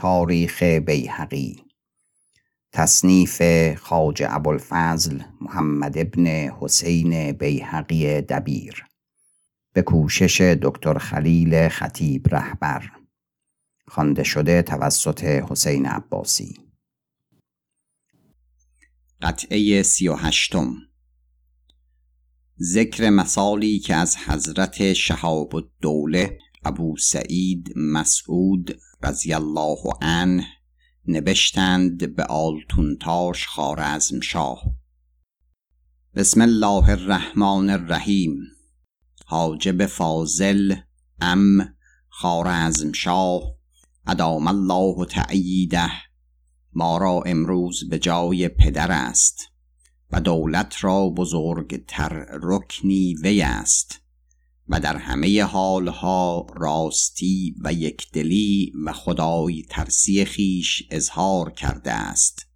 تاریخ بیهقی تصنیف خاج ابوالفضل محمد ابن حسین بیهقی دبیر به کوشش دکتر خلیل خطیب رهبر خوانده شده توسط حسین عباسی. قطعه سی و هشتم. ذکر مثالی که از حضرت شهاب الدوله ابو سعید مسعود رضی الله عنه نوشتند به آلتونتاش خارزم شاه بسم الله الرحمن الرحیم. حاجب فاضل ام خارزم شاه ادام الله تعییده ما را امروز به جای پدر است. و دولت را بزرگتر رکنی وی است. و در همه حالها راستی و یکدلی و خدای ترسی خیش اظهار کرده است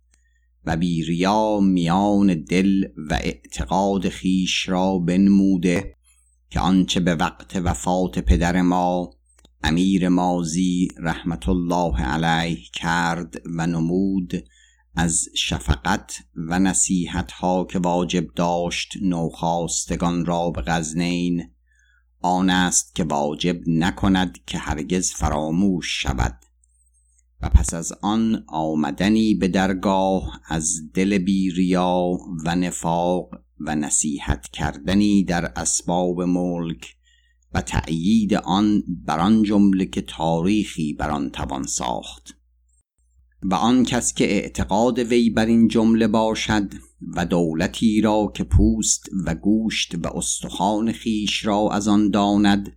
و بیریا میان دل و اعتقاد خیش را بنموده که آنچه به وقت وفات پدر ما امیر مازی رحمت الله علیه کرد و نمود از شفقت و نصیحت ها که واجب داشت نوخاستگان را به غزنین آن است که واجب نکند که هرگز فراموش شود. و پس از آن آمدنی به درگاه از دل بیریا و نفاق و نصیحت کردنی در اسباب ملک و تأیید آن بر آن جمله که تاریخی بر آن توان ساخت. و آن کس که اعتقاد وی بر این جمله باشد و دولتی را که پوست و گوشت و استخوان خیش را از آن داند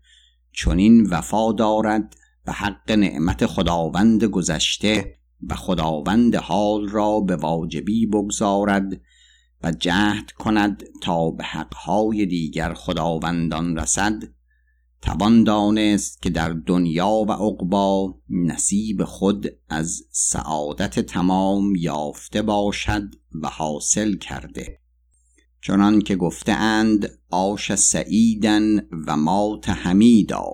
چنین وفا دارد و حق نعمت خداوند گذشته و خداوند حال را به واجبی بگذارد و جهد کند تا به حقهای دیگر خداوندان رسد. توان دانست که در دنیا و عقبا نصیب خود از سعادت تمام یافته باشد و حاصل کرده. چنان که گفته اند آش سعیدن و مات حمیدا.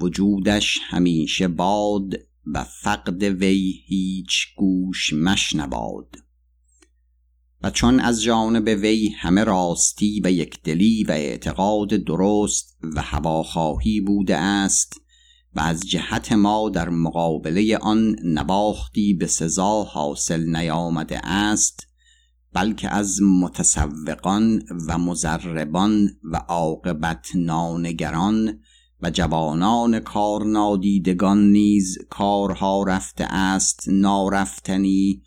وجودش همیشه باد و فقد وی هیچ گوش مشنواد و چون از جانب وی همه راستی و یکدلی و اعتقاد درست و هواخواهی بوده است و از جهت ما در مقابله آن نباختی به سزا حاصل نیامده است بلکه از متسوقان و مزربان و عاقبت نانگران و جوانان کار نادیدگان نیز کارها رفته است نارفتنی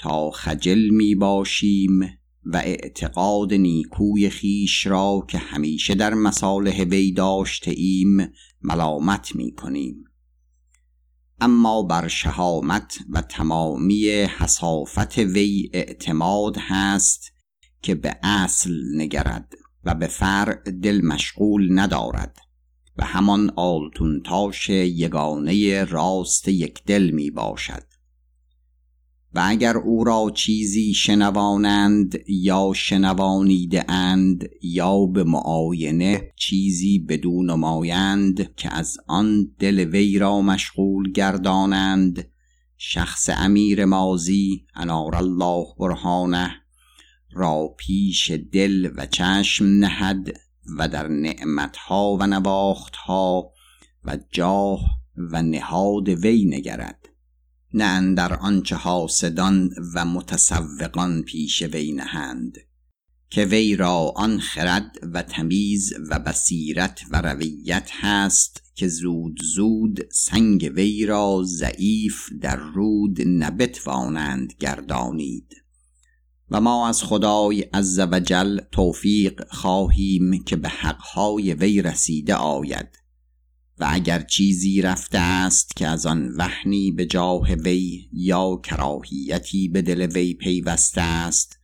تا خجل می باشیم و اعتقاد نیکوی خیش را که همیشه در مصالح وی داشته ایم ملامت می کنیم. اما بر شهامت و تمامی حصافت وی اعتماد هست که به اصل نگرد و به فرع دل مشغول ندارد و همان آلتونتاش یگانه راست یک دل می باشد. و اگر او را چیزی شنوانند یا شنوانیده اند یا به معاینه چیزی بدون نمایند که از آن دل وی را مشغول گردانند شخص امیر مازی انار الله برهانه را پیش دل و چشم نهد و در نعمتها و نواختها و جاه و نهاد وی نگرد. نه اندر آنچه حاسدان و متسوقان پیش وی نهند که وی را آن خرد و تمیز و بصیرت و رویت هست که زود زود سنگ وی را ضعیف در رود نبتوانند گردانید. و ما از خدای عز و جل توفیق خواهیم که به حقهای وی رسیده آید. و اگر چیزی رفته است که از آن وحنی به جاه وی یا کراهیتی به دل وی پیوسته است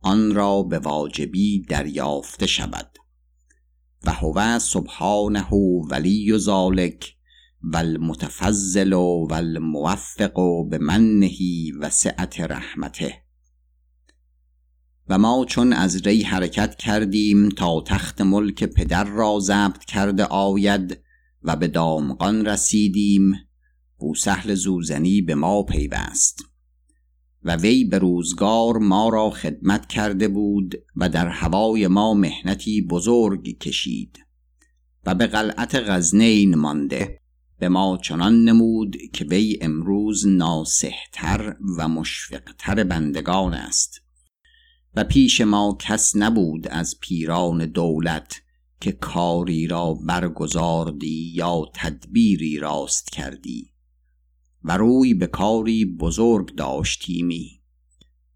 آن را به واجبی دریافته شود. و هو سبحانه ولی ذالک و المتفضل و الموفق به منهی و سعت رحمته. و ما چون از ری حرکت کردیم تا تخت ملک پدر را ضبط کرده آید و به دامغان رسیدیم. بوسهل زوزنی به ما پیوست و وی به روزگار ما را خدمت کرده بود و در هوای ما مهنتی بزرگ کشید و به قلعت غزنین مانده. به ما چنان نمود که وی امروز ناسهتر و مشفقتر بندگان است و پیش ما کس نبود از پیران دولت که کاری را برگزاردی یا تدبیری راست کردی و روی به کاری بزرگ داشتیمی.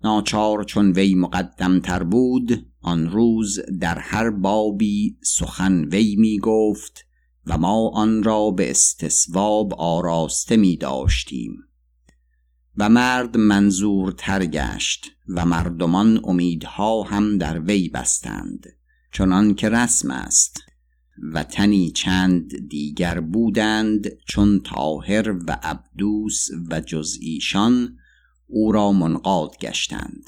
ناچار چون وی مقدمتر بود آن روز در هر بابی سخن وی می گفت و ما آن را به استصواب آراسته می داشتیم. و مرد منظورتر گشت و مردمان امیدها هم در وی بستند. چنان که رسم است. و تنی چند دیگر بودند چون تاهر و عبدوس و جز ایشان او را منقاد گشتند.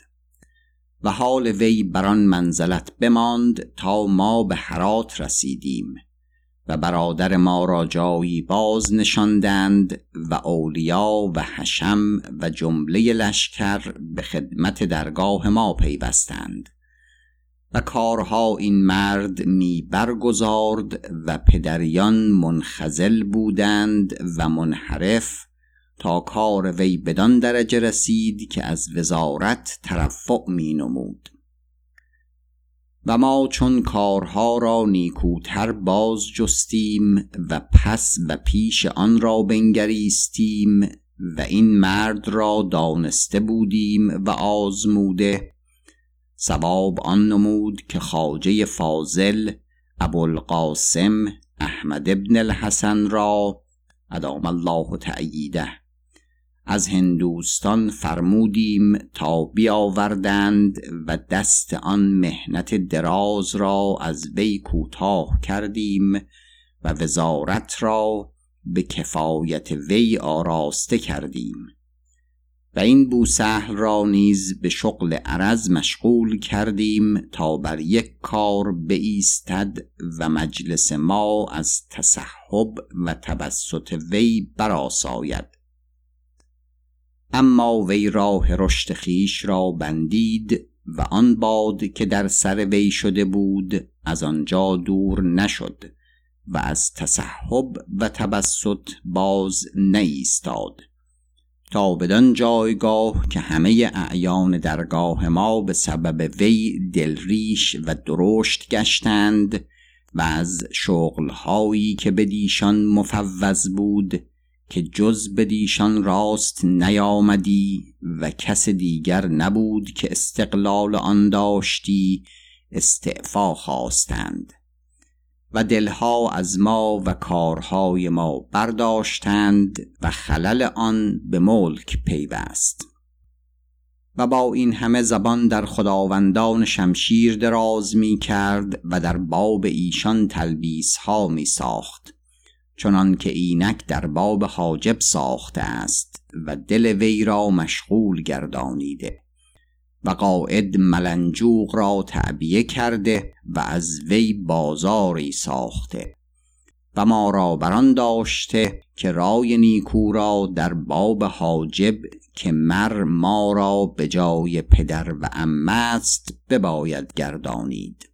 و حال وی بر آن منزلت بماند تا ما به هرات رسیدیم. و برادر ما را جایی باز نشاندند و اولیا و حشم و جمله لشکر به خدمت درگاه ما پیوستند. و کارها این مرد می برگزارد و پدریان منخزل بودند و منحرف تا کار وی بدان درجه رسید که از وزارت ترفع می نمود. و ما چون کارها را نیکوتر باز جستیم و پس و پیش آن را بنگریستیم و این مرد را دانسته بودیم و آزموده سواب آن نمود که خاجه فاضل ابوالقاسم احمد ابن الحسن را ادام الله تأییده. از هندوستان فرمودیم تا بیاوردند و دست آن مهنت دراز را از وی کوتاه کردیم و وزارت را به کفایت وی آراسته کردیم. و این بوسهل را نیز به شغل عرض مشغول کردیم تا بر یک کار بایستد و مجلس ما از تسحب و توسط وی براساید اما وی راه رشد خیش را بندید و آن باد که در سر وی شده بود از آنجا دور نشد و از تسحب و تبسط باز نیستاد. تا بدان جایگاه که همه اعیان درگاه ما به سبب وی دلریش و درشت گشتند و از شغلهایی که به دیشان مفوض بود که جز بدیشان راست نیامدی و کس دیگر نبود که استقلال آن داشتی استعفا خواستند. و دلها از ما و کارهای ما برداشتند و خلل آن به ملک پیوست. و با این همه زبان در خداوندان شمشیر دراز می کرد و در باب ایشان تلبیس ها می ساخت چنان که اینک در باب حاجب ساخته است و دل وی را مشغول گردانیده. و قاعد ملنجوق را تعبیه کرده و از وی بازاری ساخته و ما را بران داشته که رای نیکو را در باب حاجب که مر ما را به جای پدر و ام است بباید گردانید.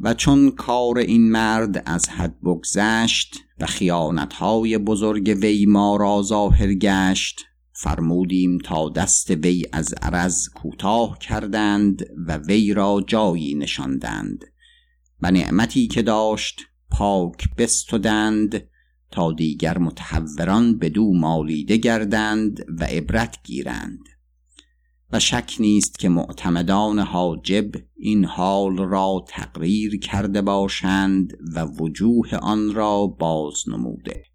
و چون کار این مرد از حد بگذشت و خیانتهای بزرگ وی ما را ظاهر گشت فرمودیم تا دست وی از عرض کوتاه کردند و وی را جایی نشاندند. و نعمتی که داشت پاک بستدند تا دیگر متحوران دو مالیده گردند و عبرت گیرند. و شک نیست که معتمدان حاجب این حال را تقریر کرده باشند و وجوه آن را باز نموده.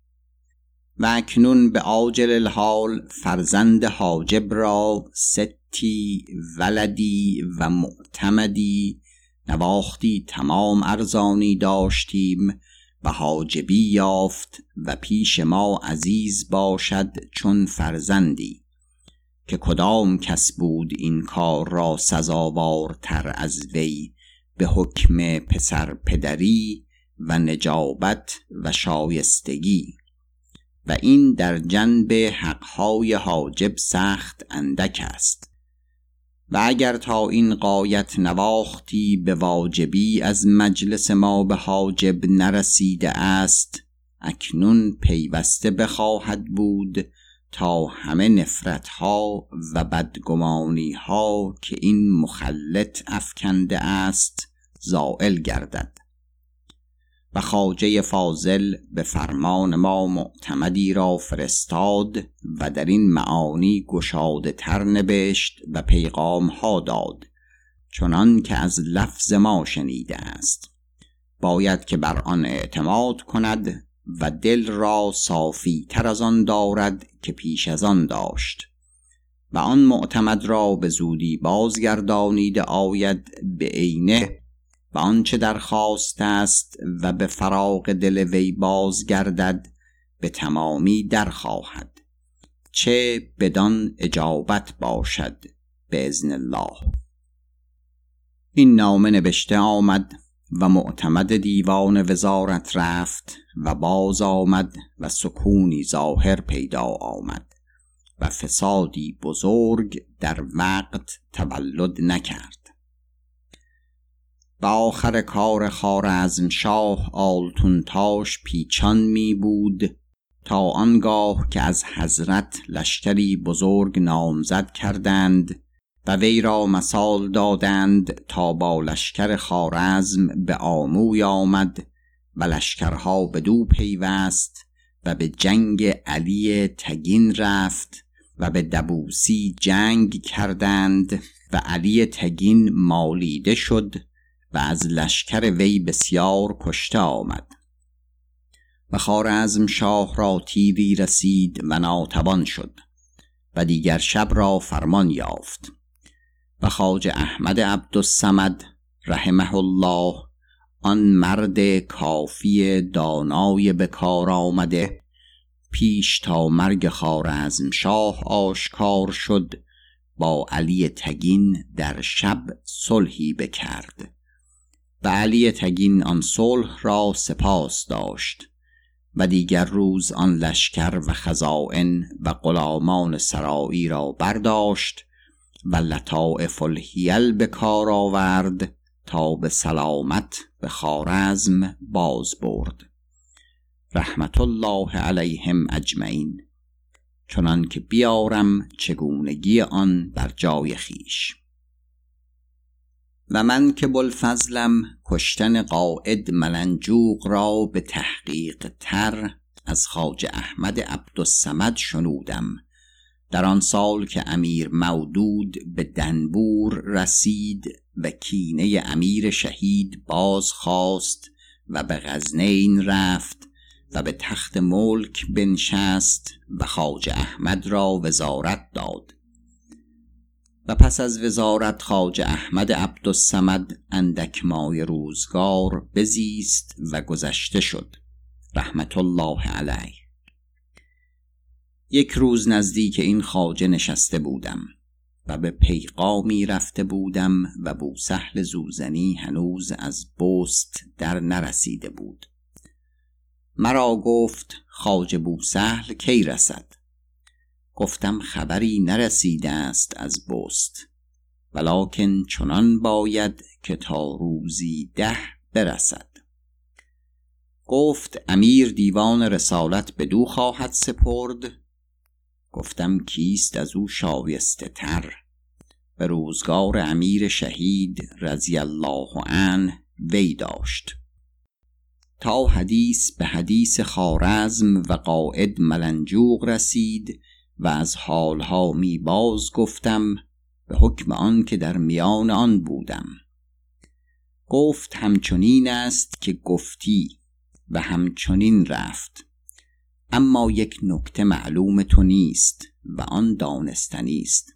و اکنون به عاجل الحال فرزند حاجب را ستی ولدی و معتمدی نواختی تمام ارزانی داشتیم و حاجبی یافت و پیش ما عزیز باشد چون فرزندی. که کدام کس بود این کار را سزاوارتر از وی؟ به حکم پسر پدری و نجابت و شایستگی. و این در جنب حقهای حاجب سخت اندک است. و اگر تا این قایت نواختی به واجبی از مجلس ما به حاجب نرسیده است اکنون پیوسته بخواهد بود تا همه نفرت ها و بدگمانی ها که این مخلط افکنده است زائل گردد. و خاجه فاضل به فرمان ما معتمدی را فرستاد و در این معانی گشاده تر نبشت و پیغام ها داد چنان که از لفظ ما شنیده است. باید که بر آن اعتماد کند و دل را صافی تر از آن دارد که پیش از آن داشت. و آن معتمد را به زودی بازگردانیده آید به عینه و آنچه درخواست است و به فراغ دل وی بازگردد به تمامی درخواهد چه بدان اجابت باشد به ازن الله. این نامه نوشته آمد و معتمد دیوان وزارت رفت و باز آمد و سکونی ظاهر پیدا آمد و فسادی بزرگ در وقت تولد نکرد. و آخر کار خارزم شاه آلتونتاش پیچان می بود تا آنگاه که از حضرت لشکری بزرگ نامزد کردند و وی را مثال دادند تا با لشکر خارزم به آموی آمد و لشکرها به دو پیوست و به جنگ علی تگین رفت و به دبوسی جنگ کردند و علی تگین مالیده شد و از لشکر وی بسیار کشته آمد. و خارزم شاه را تیری رسید و ناتوان شد و دیگر شب را فرمان یافت. و خاج احمد عبدالسمد رحمه الله آن مرد کافی دانای به کار آمده پیش تا مرگ خارزم شاه آشکار شد با علی تگین در شب صلحی بکرد. و علی تگین آن صلح را سپاس داشت و دیگر روز آن لشکر و خزائن و غلامان سرایی را برداشت و لطائف الحیل به کار آورد تا به سلامت به خارزم باز برد. رحمت الله علیهم اجمعین. چنان که بیارم چگونگی آن بر جای خیش و من که بلفضلم کشتن قاعد ملنجوق را به تحقیق تر از خاج احمد عبدالسمد شنودم. در آن سال که امیر مودود به دنبور رسید و کینه امیر شهید باز خواست و به غزنین رفت و به تخت ملک بنشست و خاج احمد را وزارت داد. و پس از وزارت خاج احمد عبدالسمد اندک مای روزگار بزیست و گذشته شد. رحمت الله علیه. یک روز نزدیک این خاجه نشسته بودم و به پیغامی رفته بودم و بوسهل زوزنی هنوز از بست در نرسیده بود. مرا گفت خاج بوسهل کی رسد؟ گفتم خبری نرسیده است از بست. ولکن چنان باید که تا روزی ده برسد. گفت امیر دیوان رسالت به دو خواهد سپرد. گفتم کیست از او شایسته تر. به روزگار امیر شهید رضی الله عنه وی داشت. تا حدیث به حدیث خارزم و قاعد ملنجوق رسید و از حالها می باز گفتم به حکم آن که در میان آن بودم. گفت همچنین است که گفتی و همچنین رفت. اما یک نکته معلوم تو نیست و آن دانستنی است.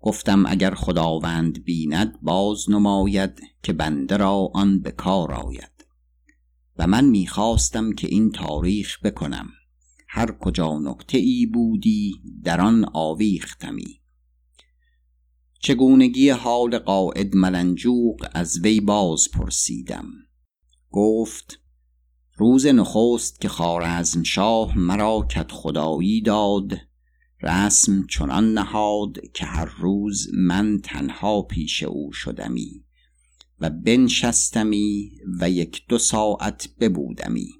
گفتم اگر خداوند بیند باز نماید که بنده را آن به کار آید. و من می‌خواستم که این تاریخ بکنم. هر کجا نکته ای بودی در آن آویختمی. چگونگی حال قاعد ملنجوق از وی باز پرسیدم. گفت روز نخست که خارزم شاه مرا کت خدایی داد رسم چنان نهاد که هر روز من تنها پیش او شدمی و بنشستمی و یک دو ساعت ببودمی.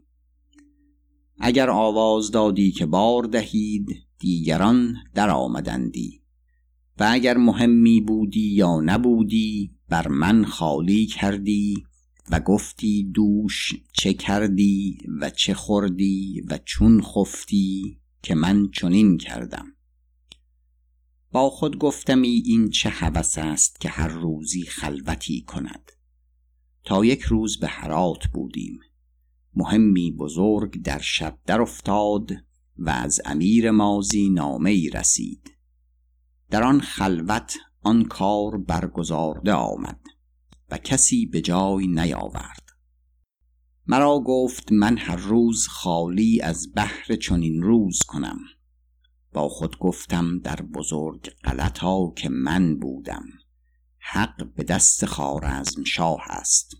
اگر آواز دادی که بار دهید دیگران در آمدندی. و اگر مهمی بودی یا نبودی بر من خالی کردی و گفتی دوش چه کردی و چه خوردی و چون خفتی که من چنین کردم. با خود گفتمی این چه هوس است که هر روزی خلوتی کند. تا یک روز به هرات بودیم. مهمی بزرگ در شب در افتاد و از امیر مازی نامه ای رسید. در آن خلوت آن کار برگزارده آمد و کسی به جای نیاورد. مرا گفت من هر روز خالی از بحر چنین روز کنم. با خود گفتم در بزرگ غلطا که من بودم. حق به دست خارزم شاه است.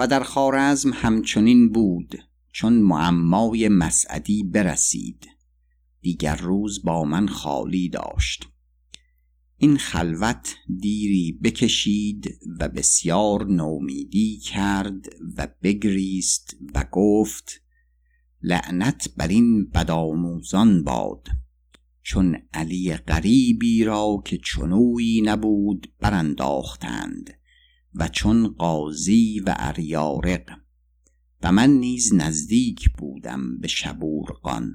و در خارزم همچنین بود چون معمای مسعدی برسید. دیگر روز با من خالی داشت. این خلوت دیری بکشید و بسیار نومیدی کرد و بگریست و گفت لعنت بر این بدآموزان باد چون علی غریبی را که چنویی نبود برانداختند. و چون قاضی و اریارق و من نیز نزدیک بودم به شبورقان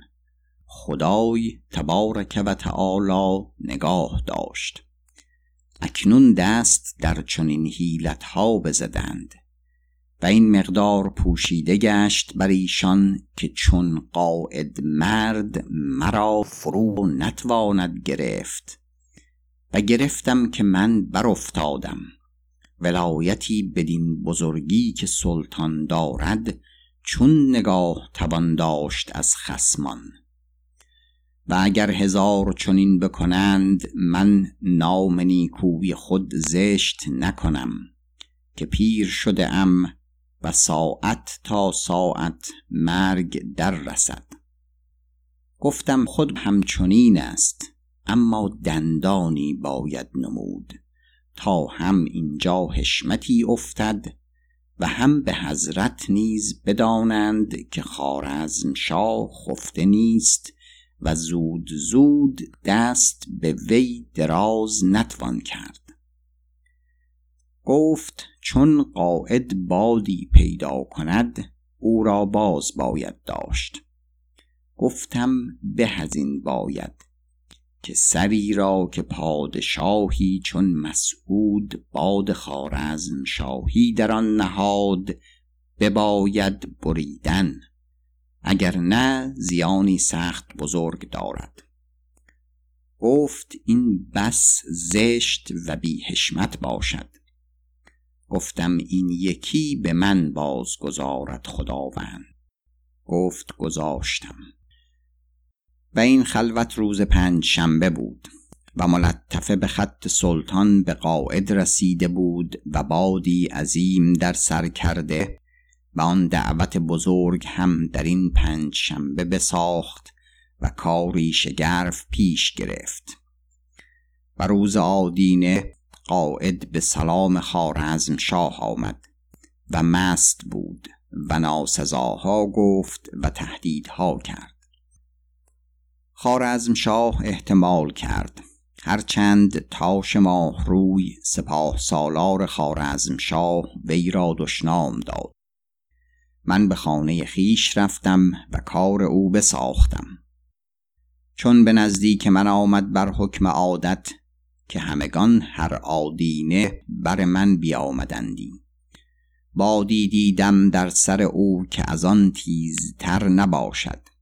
خدای تبارک و تعالی نگاه داشت. اکنون دست در چنین ها بزدند و این مقدار پوشیده گشت بر ایشان که چون قاعد مرد مرا فرو نتواند گرفت و گرفتم که من برافتادم. ولایتی بدین بزرگی که سلطان دارد چون نگاه توان داشت از خسمان و اگر هزار چنین بکنند من نام نیکوی خود زشت نکنم که پیر شده ام و ساعت تا ساعت مرگ در رسد. گفتم خود همچنین است اما دندانی باید نمود. تا هم اینجا حشمتی افتد و هم به حضرت نیز بدانند که خارزم شاه خفته نیست و زود زود دست به وی دراز نتوان کرد. گفت چون قاعد بادی پیدا کند او را باز باید داشت. گفتم به هزین باید. که سری را که پادشاهی چون مسعود باد خارزم شاهی در آن نهاد بباید بریدن اگر نه زیانی سخت بزرگ دارد. گفت این بس زشت و بیهشمت باشد. گفتم این یکی به من بازگذارد خداوند. گفت گذاشتم. و این خلوت روز پنج شنبه بود و ملطفه به خط سلطان به قاعد رسیده بود و بادی عظیم در سر کرده و آن دعوت بزرگ هم در این پنج شنبه بساخت و کاری شگرف پیش گرفت. و روز آدینه قاعد به سلام خارزم شاه آمد و مست بود و ناسزاها گفت و تهدیدها کرد. خارزم شاه احتمال کرد. هرچند تاش ماه روی سپاه سالار خارزم شاه وی را دشنام داد. من به خانه خیش رفتم و کار او بساختم. چون به نزدیک من آمد بر حکم عادت که همگان هر آدینه بر من بیامدندی. بادی دیدم در سر او که از آن تیزتر نباشد.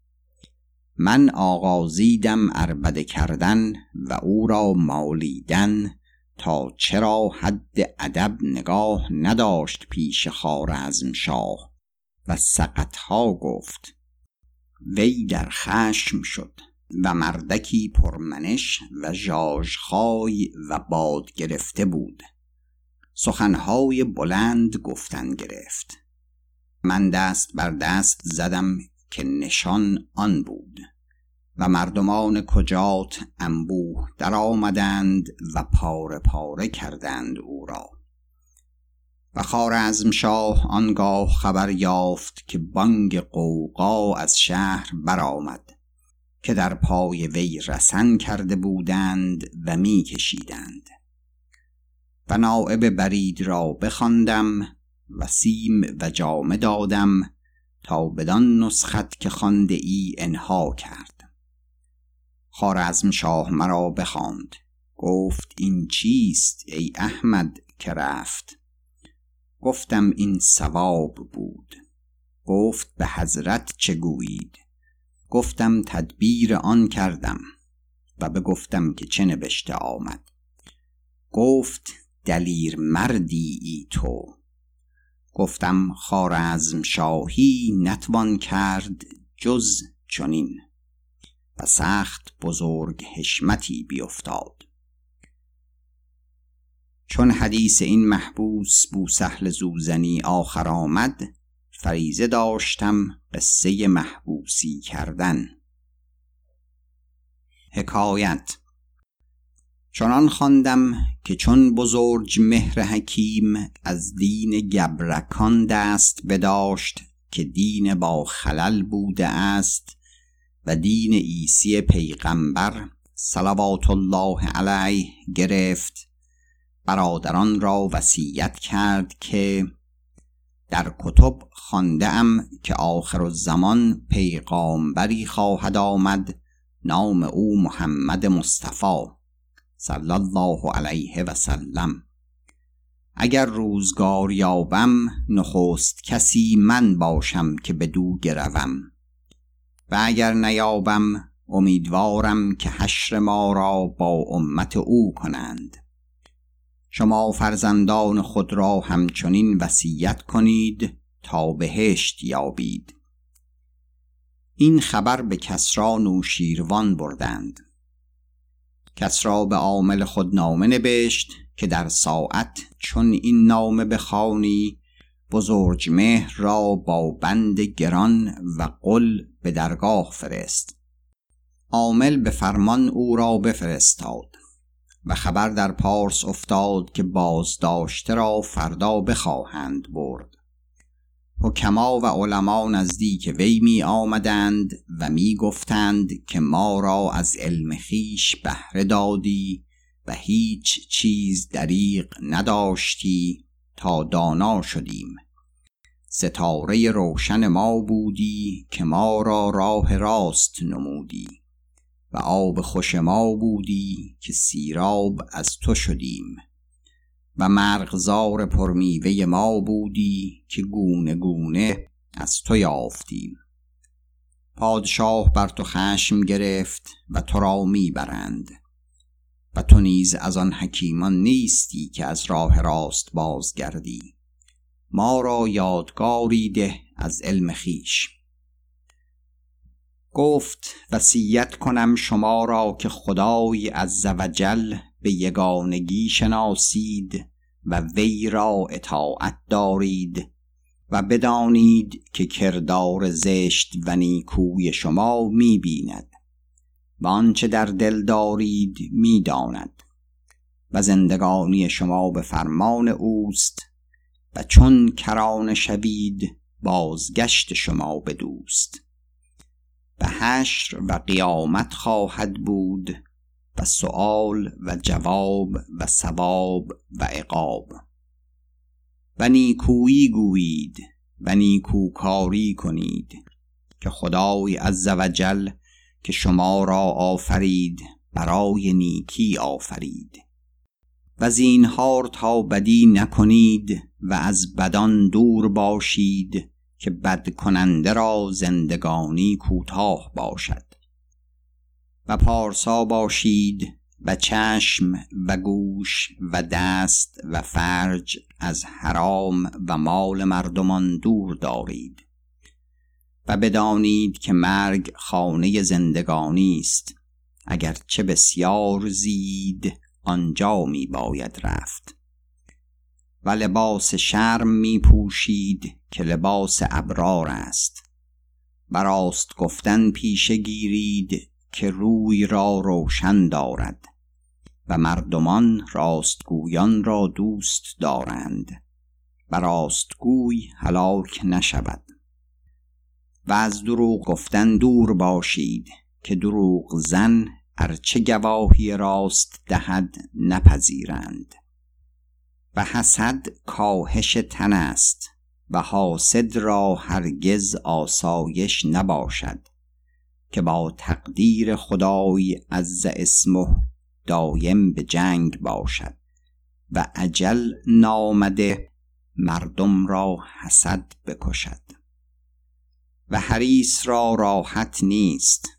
من آغازیدم اربده کردن و او را مالیدن تا چرا حد ادب نگاه نداشت پیش خارزم شاه و سقطها گفت. وی در خشم شد و مردکی پرمنش و ژاژخای و باد گرفته بود. سخنهای بلند گفتن گرفت. من دست بر دست زدم که نشان آن بود. و مردمان کجات انبوه در آمدند و پاره پاره کردند او را. و شاه آنگاه خبر یافت که بانگ قوقا از شهر برآمد که در پای وی رسن کرده بودند و می کشیدند. و نائب برید را بخواندم و سیم و جامه دادم تا بدان نسخت که خانده ای انها کرد. خارزم شاه مرا بخواند. گفت این چیست ای احمد که رفت؟ گفتم این ثواب بود. گفت به حضرت چه گویید؟ گفتم تدبیر آن کردم و بگفتم که چه نبشته آمد. گفت دلیر مردی ای تو. گفتم خارزم شاهی نتوان کرد جز چنین و سخت بزرگ حشمتی بیفتاد. چون حدیث این محبوس بوسهل زوزنی آخر آمد فریزه داشتم قصه محبوسی کردن. حکایت چنان خواندم که چون بزرگ مهر حکیم از دین گبرکان دست بداشت که دین با خلل بوده است و دین عیسی پیغمبر صلوات الله علیه گرفت برادران را وصیت کرد که در کتب خانده ام که آخر الزمان پیغامبری خواهد آمد نام او محمد مصطفی. صلی الله علیه و سلم. اگر روزگار یابم نخست کسی من باشم که به دو گروم. و اگر نیابم امیدوارم که حشر ما را با امت او کنند. شما فرزندان خود را همچنین وصیت کنید تا بهشت یابید. این خبر به کسرا نوشیروان بردند. کسرا به عامل خود نامه نبشت که در ساعت چون این نامه بخوانی بزرگ مهر را با بند گران و قل به درگاه فرست. عامل به فرمان او را بفرستاد و خبر در پارس افتاد که بازداشته را فردا بخواهند برد. حکما و علما نزدیک وی می آمدند و می گفتند که ما را از علم خیش بهره دادی و هیچ چیز دریق نداشتی تا دانا شدیم. ستاره روشن ما بودی که ما را راه راست نمودی و آب خوش ما بودی که سیراب از تو شدیم. و مرغزار پرمیوه ما بودی که گونه گونه از تو یافتیم. پادشاه بر تو خشم گرفت و تو را می‌برند و تو نیز از آن حکیمان نیستی که از راه راست بازگردی. ما را یادگاری ده از علم خیش. گفت وصیت کنم شما را که خدای عزوجل به یگانگی شناسید و وی را اطاعت دارید و بدانید که کردار زشت و نیکوی شما می بیند و آنچه در دل دارید می داند و زندگانی شما به فرمان اوست و چون کران شوید بازگشت شما به دوست. و حشر و قیامت خواهد بود. و سؤال و جواب و ثواب و عقاب. و نیکویی گویید و نیکوکاری کنید که خدای عزوجل که شما را آفرید برای نیکی آفرید. و زینهار تا بدی نکنید و از بدان دور باشید که بد کننده را زندگانی کوتاه باشد. و پارسا باشید و چشم و گوش و دست و فرج از حرام و مال مردمان دور دارید و بدانید که مرگ خانه زندگانی است. چه بسیار زید آنجا می باید رفت. و لباس شرم می پوشید که لباس ابرار است. و راست گفتن پیشه گیرید که روی را روشن دارد و مردمان راستگویان را دوست دارند و راستگوی هلاک نشود. و از دروغ گفتن دور باشید که دروغ زن ارچه گواهی راست دهد نپذیرند. و حسد کاهش تن است و حاسد را هرگز آسایش نباشد. که با تقدیر خدای عز اسمه دایم به جنگ باشد و عجل نامده مردم را حسد بکشد. و حریس را راحت نیست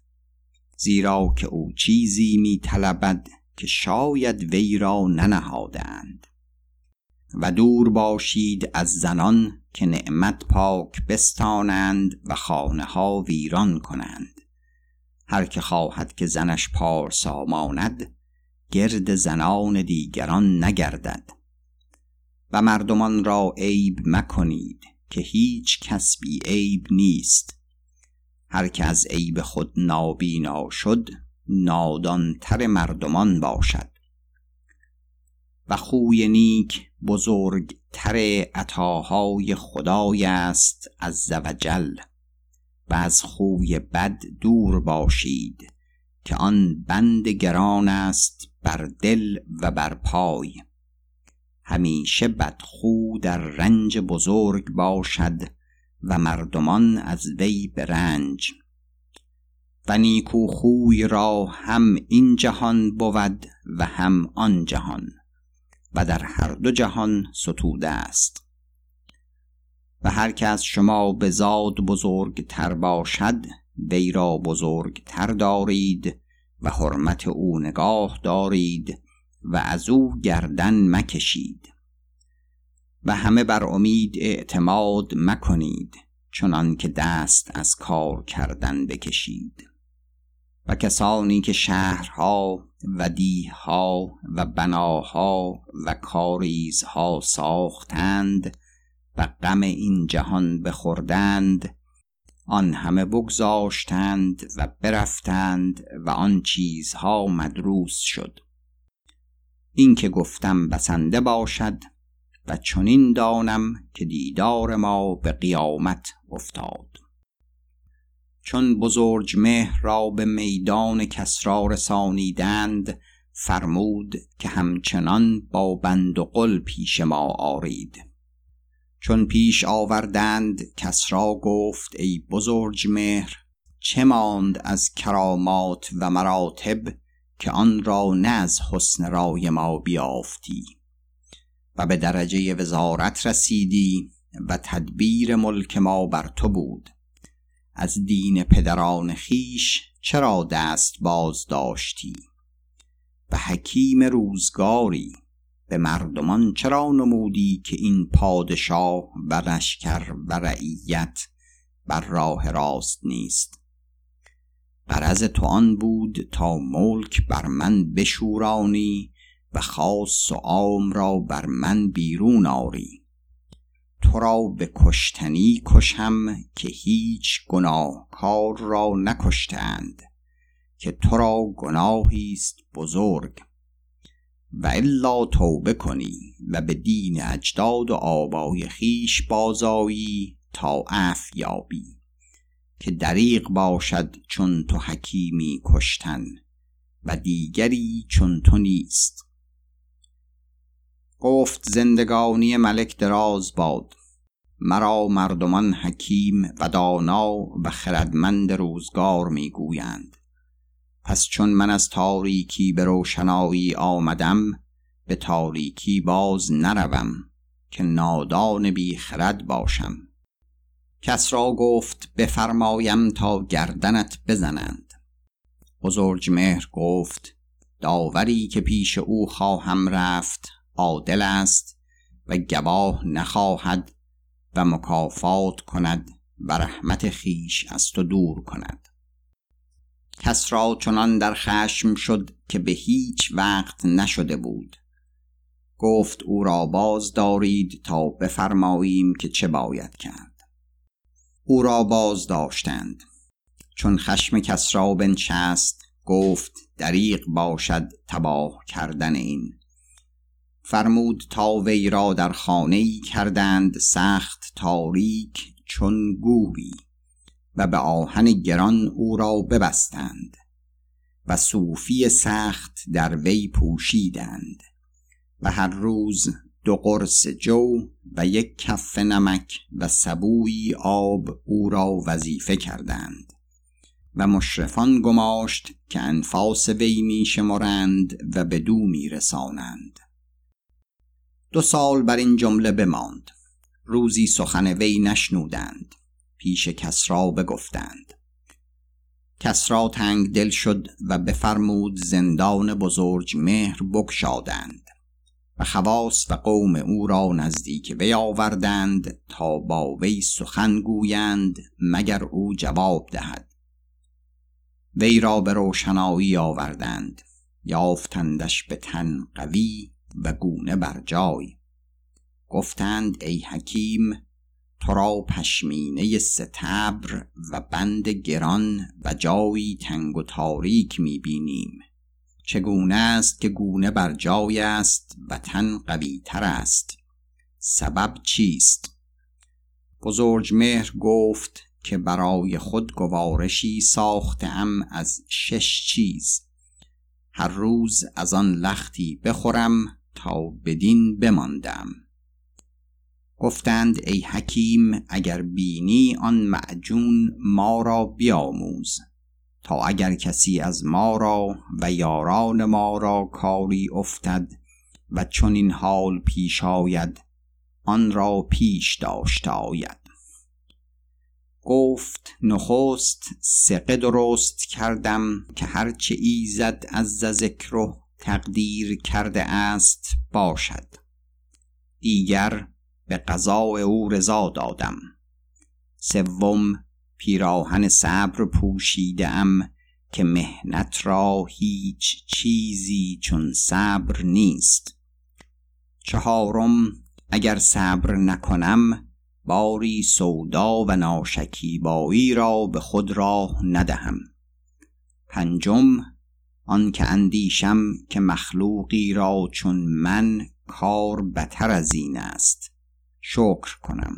زیرا که او چیزی می طلبد که شاید وی را ننهادند و دور باشید از زنان که نعمت پاک بستانند و خانه ها ویران کنند. هر که خواهد که زنش پارسا ماند گرد زنان دیگران نگردد. و مردمان را عیب مکنید که هیچ کس بی عیب نیست. هر که از عیب خود نابینا شد نادانتر مردمان باشد. و خوی نیک بزرگتر عطاهای خدای است از وجل و از خوی بد دور باشید که آن بند گران است بر دل و بر پای. همیشه بدخو در رنج بزرگ باشد و مردمان از وی به رنج و نیکو خوی را هم این جهان بود و هم آن جهان و در هر دو جهان ستوده است. و هر از شما به زاد بزرگتر باشد وی را بزرگتر دارید و حرمت او نگاه دارید و از او گردن مکشید. و همه بر امید اعتماد مکنید چنان که دست از کار کردن بکشید. و کسانی که شهرها و دیها و بناها و کاریزها ساختند و غم این جهان بخوردند آن همه بگذاشتند و برفتند و آن چیزها مدروس شد. این که گفتم بسنده باشد و چنین دانم که دیدار ما به قیامت افتاد. چون بزرج مهر را به میدان کسرا رسانیدند فرمود که همچنان با بند و قل پیش ما آرید. چون پیش آوردند کسرا گفت ای بزرج مهر چه ماند از کرامات و مراتب که آن را نه از حسن رای ما بیافتی؟ و به درجه وزارت رسیدی و تدبیر ملک ما بر تو بود. از دین پدران خیش چرا دست باز داشتی؟ و حکیم روزگاری به مردمان چرا نمودی که این پادشاه و لشکر و رعیت بر راه راست نیست؟ قرض تو آن بود تا ملک بر من بشورانی و خاص و عام را بر من بیرون آری. تو را به کشتنی کشم که هیچ گناهکار را نکشتند که تو را گناهی است بزرگ. و الا توبه کنی و به دین اجداد و آبای خیش بازایی تا عف یابی که دریغ باشد چون تو حکیمی کشتن و دیگری چون تو نیست. گفت زندگانی ملک دراز باد مرا مردمان حکیم و دانا و خردمند روزگار می‌گویند. پس چون من از تاریکی به روشنایی آمدم به تاریکی باز نروم که نادان بی خرد باشم. کس را گفت بفرمایم تا گردنت بزنند. بزرج مهر گفت داوری که پیش او خواهم رفت عادل است و گواه نخواهد و مکافات کند و رحمت خیش از تو دور کند. کس را چنان در خشم شد که به هیچ وقت نشده بود. گفت او را باز دارید تا بفرماییم که چه باید کرد. او را باز داشتند. چون خشم کسرا بنشست گفت دریق باشد تباه کردن این. فرمود تا وی را در خانه ای کردند سخت تاریک چون گوری. و به آهن گران او را ببستند و صوفی سخت در وی پوشیدند و هر روز دو قرص جو و یک کف نمک و سبوی آب او را وظیفه کردند و مشرفان گماشت که انفاس وی می شمرند و به دو می رسانند. دو سال بر این جمله بماند. روزی سخن وی نشنودند. پیش کسرا بگفتند. کسرا تنگ دل شد و بفرمود زندان بزرگ مهر بکشادند و خواس و قوم او را نزدیک وی آوردند تا با وی سخن گویند مگر او جواب دهد. وی را به روشنایی آوردند یافتندش به تن قوی و گونه بر جای. گفتند ای حکیم تو را پشمینه ستبر و بند گران و جایی تنگ و تاریک می‌بینیم. چگونه است که گونه بر جای است و تن قوی تر است؟ سبب چیست؟ بزرگ مهر گفت که برای خود گوارشی ساختم از شش چیز. هر روز از آن لختی بخورم تا بدین بماندم. گفتند ای حکیم اگر بینی آن معجون ما را بیاموز. تا اگر کسی از ما را و یاران ما را کاری افتد و چون این حال پیش آید آن را پیش داشته آید. گفت نخست سقه درست کردم که هرچه ایزد از ذکر تقدیر کرده است باشد. دیگر به قضاء او رضا دادم. سوم پیراهن صبر پوشیده ام که مهنت را هیچ چیزی چون صبر نیست. چهارم اگر صبر نکنم باری سودا و ناشکیبایی را به خود راه ندهم. پنجم آن که اندیشم که مخلوقی را چون من کار بتر از این است. شکر کنم.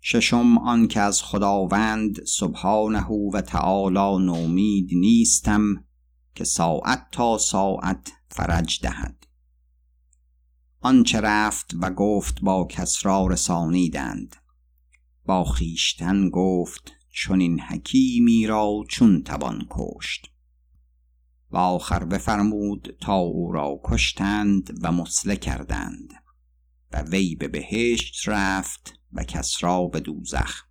ششم آن که از خداوند سبحانه و تعالی نومید نیستم که ساعت تا ساعت فرج دهد. آنچه رفت و گفت با کسرا رسانیدند. با خیشتن گفت چون این حکیمی را چون توان کشت. و آخر بفرمود تا او را کشتند و مسله کردند. و وی به بهشت رفت و کسرا به دوزخ.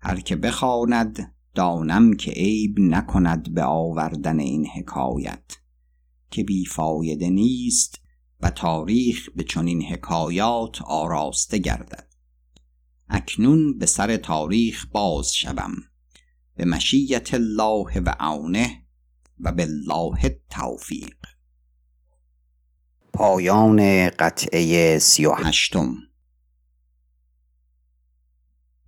هر که بخواند دانم که عیب نکند به آوردن این حکایت که بیفایده نیست و تاریخ به چنین حکایات آراسته گردد. اکنون به سر تاریخ باز شوم به مشیت الله و عونه و بالله توفیق پایان قطعه سی و هشتم.